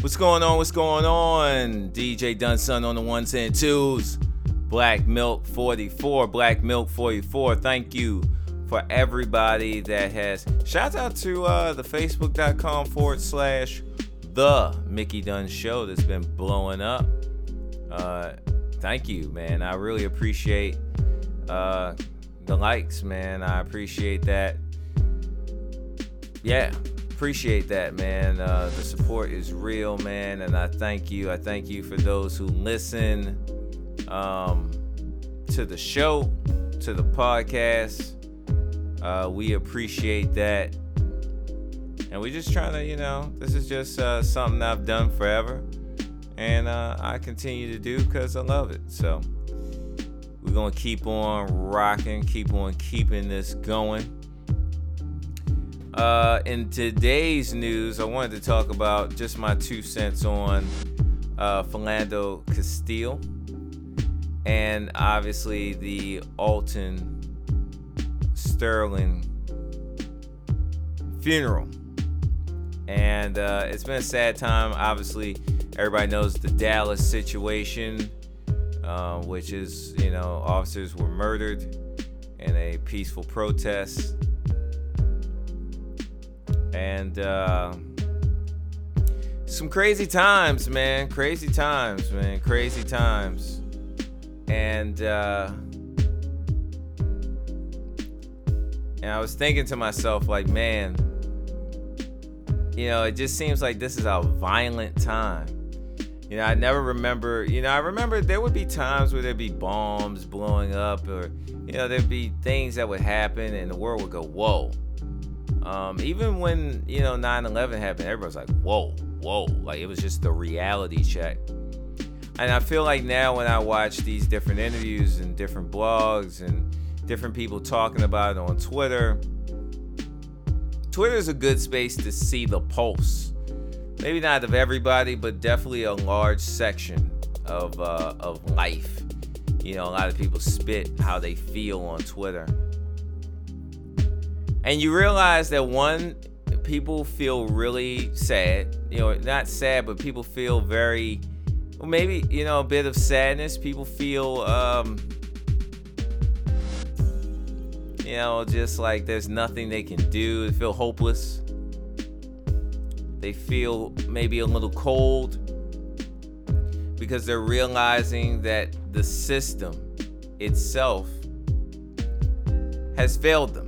What's going on? What's going on? DJ Dunson on the ones and twos. Black Milk 44. Black Milk 44. Thank you for everybody that has. Shout out to uh, the Facebook.com forward slash the Mickey Dunn Show that's been blowing up. Uh, thank you, man. I really appreciate uh, the likes, man. I appreciate that. Yeah, appreciate that, man. Uh, the support is real, man, and I thank you. I thank you for those who listen um, to the show, to the podcast. Uh, we appreciate that. And we're just trying to, you know, this is just uh, something I've done forever. And uh, I continue to do because I love it. So we're to keep on rocking, keep on keeping this going. Uh, in today's news, I wanted to talk about just my two cents on uh, Philando Castile and obviously the Alton Sterling funeral. And uh, it's been a sad time. Obviously, everybody knows the Dallas situation, uh, which is, you know, officers were murdered in a peaceful protest and uh, some crazy times, man. Crazy times, man. Crazy times. And uh, and I was thinking to myself, like, man, you know, it just seems like this is a violent time. You know, I never remember, you know, I remember there would be times where there'd be bombs blowing up or, you know, there'd be things that would happen and the world would go, whoa. Um, even when you know 9/11 happened, everybody's like, "Whoa, whoa!" Like it was just the reality check. And I feel like now when I watch these different interviews and different blogs and different people talking about it on Twitter, Twitter is a good space to see the pulse. Maybe not of everybody, but definitely a large section of uh, of life. You know, a lot of people spit how they feel on Twitter and you realize that one people feel really sad you know not sad but people feel very well, maybe you know a bit of sadness. People feel um you know just like there's nothing they can do. They feel hopeless. They feel maybe a little cold because they're realizing that the system itself has failed them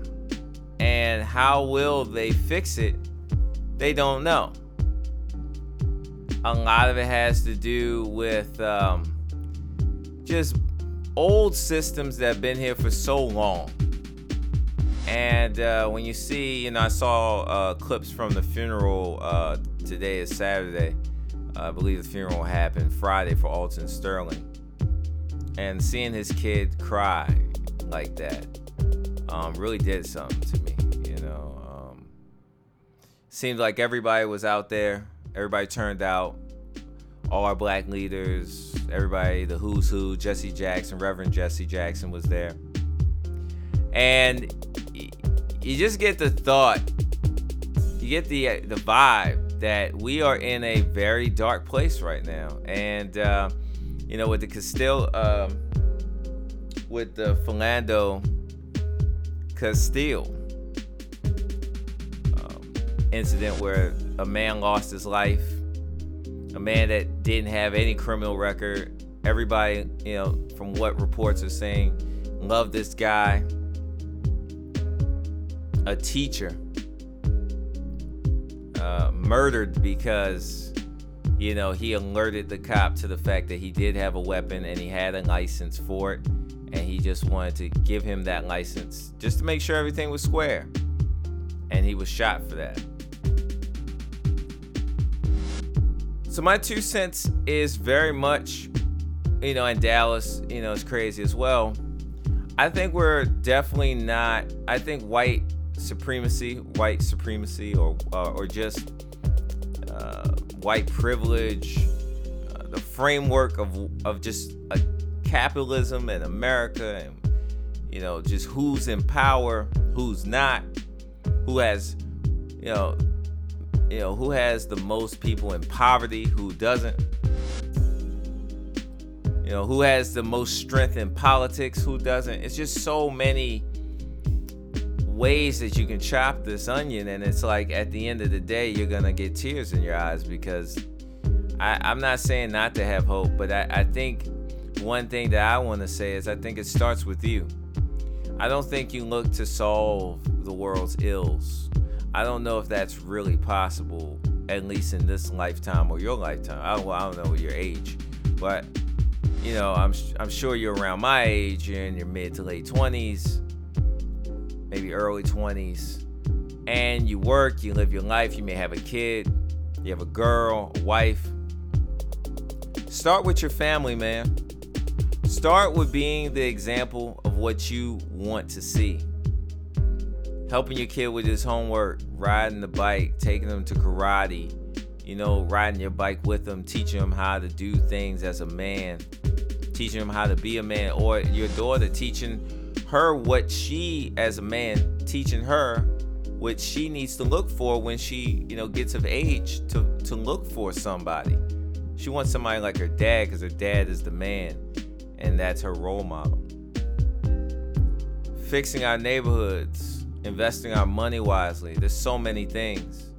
and how will they fix it? They don't know. A lot of it has to do with um, just old systems that have been here for so long. And uh, when you see, you know, I saw uh, clips from the funeral. Uh, today is Saturday. I believe the funeral happened Friday for Alton Sterling. And seeing his kid cry like that um, really did something to me. You know, um, seemed like everybody was out there. Everybody turned out. All our black leaders, everybody, the who's who, Jesse Jackson, Reverend Jesse Jackson was there. And you just get the thought, you get the the vibe that we are in a very dark place right now. And uh, you know, with the Castillo, um, with the Philando Castile um, incident where a man lost his life, a man that didn't have any criminal record. Everybody, you know, from what reports are saying, loved this guy. A teacher uh, murdered because, you know, he alerted the cop to the fact that he did have a weapon and he had a license for it and he just wanted to give him that license just to make sure everything was square. And he was shot for that. So my two cents is very much, you know, in Dallas, you know, it's crazy as well. I think we're definitely not. I think white supremacy, white supremacy, or uh, or just uh, white privilege, uh, the framework of of just a capitalism and America and you know just who's in power, who's not, who has you know you know, who has the most people in poverty, who doesn't. You know, who has the most strength in politics, who doesn't. It's just so many ways that you can chop this onion and it's like at the end of the day you're gonna get tears in your eyes because I, i'm not saying not to have hope but i, I think one thing that i want to say is i think it starts with you i don't think you look to solve the world's ills i don't know if that's really possible at least in this lifetime or your lifetime i don't, I don't know your age but you know I'm, I'm sure you're around my age you're in your mid to late 20s maybe early 20s, and you work, you live your life, you may have a kid, you have a girl, a wife. Start with your family, man. Start with being the example of what you want to see. Helping your kid with his homework, riding the bike, taking them to karate, you know, riding your bike with them, teaching them how to do things as a man, teaching them how to be a man, or your daughter teaching her what she as a man teaching her what she needs to look for when she you know gets of age to to look for somebody. She wants somebody like her dad because her dad is the man and that's her role model. Fixing our neighborhoods investing our money wisely there's so many things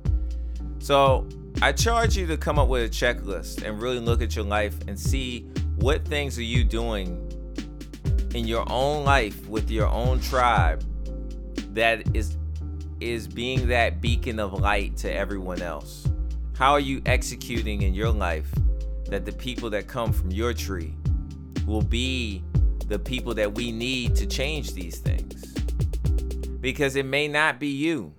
so i charge you to come up with a checklist and really look at your life and see what things are you doing in your own life with your own tribe that is is being that beacon of light to everyone else? How are you executing in your life that the people that come from your tree will be the people that we need to change these things? Because it may not be you.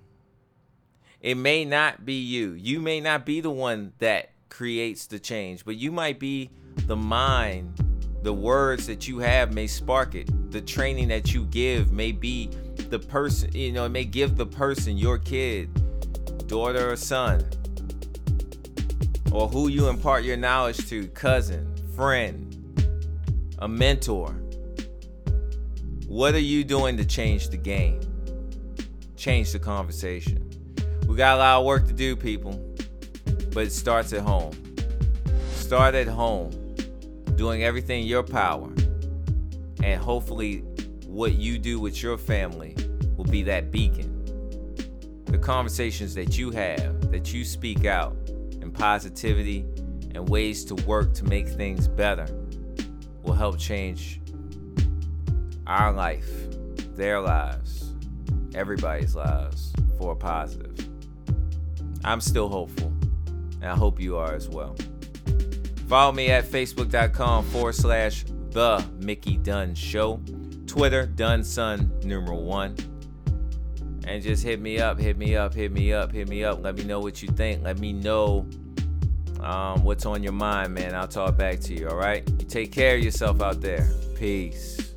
It may not be you. You may not be the one that creates the change, but you might be the mind the words that you have may spark it. The training that you give may be the person, you know, it may give the person, your kid, daughter or son, or who you impart your knowledge to, cousin, friend, a mentor. What are you doing to change the game? Change the conversation. We got a lot of work to do, people, but it starts at home. Start at home doing everything in your power. And hopefully, what you do with your family will be that beacon. The conversations that you have, that you speak out, and positivity and ways to work to make things better will help change our life, their lives, everybody's lives for a positive. I'm still hopeful, and I hope you are as well. Follow me at facebook.com forward slash the Mickey Dunn Show. Twitter, Dunn numeral one. And just hit me up, hit me up, hit me up, hit me up. Let me know what you think. Let me know um, what's on your mind, man. I'll talk back to you, all right? Take care of yourself out there. Peace.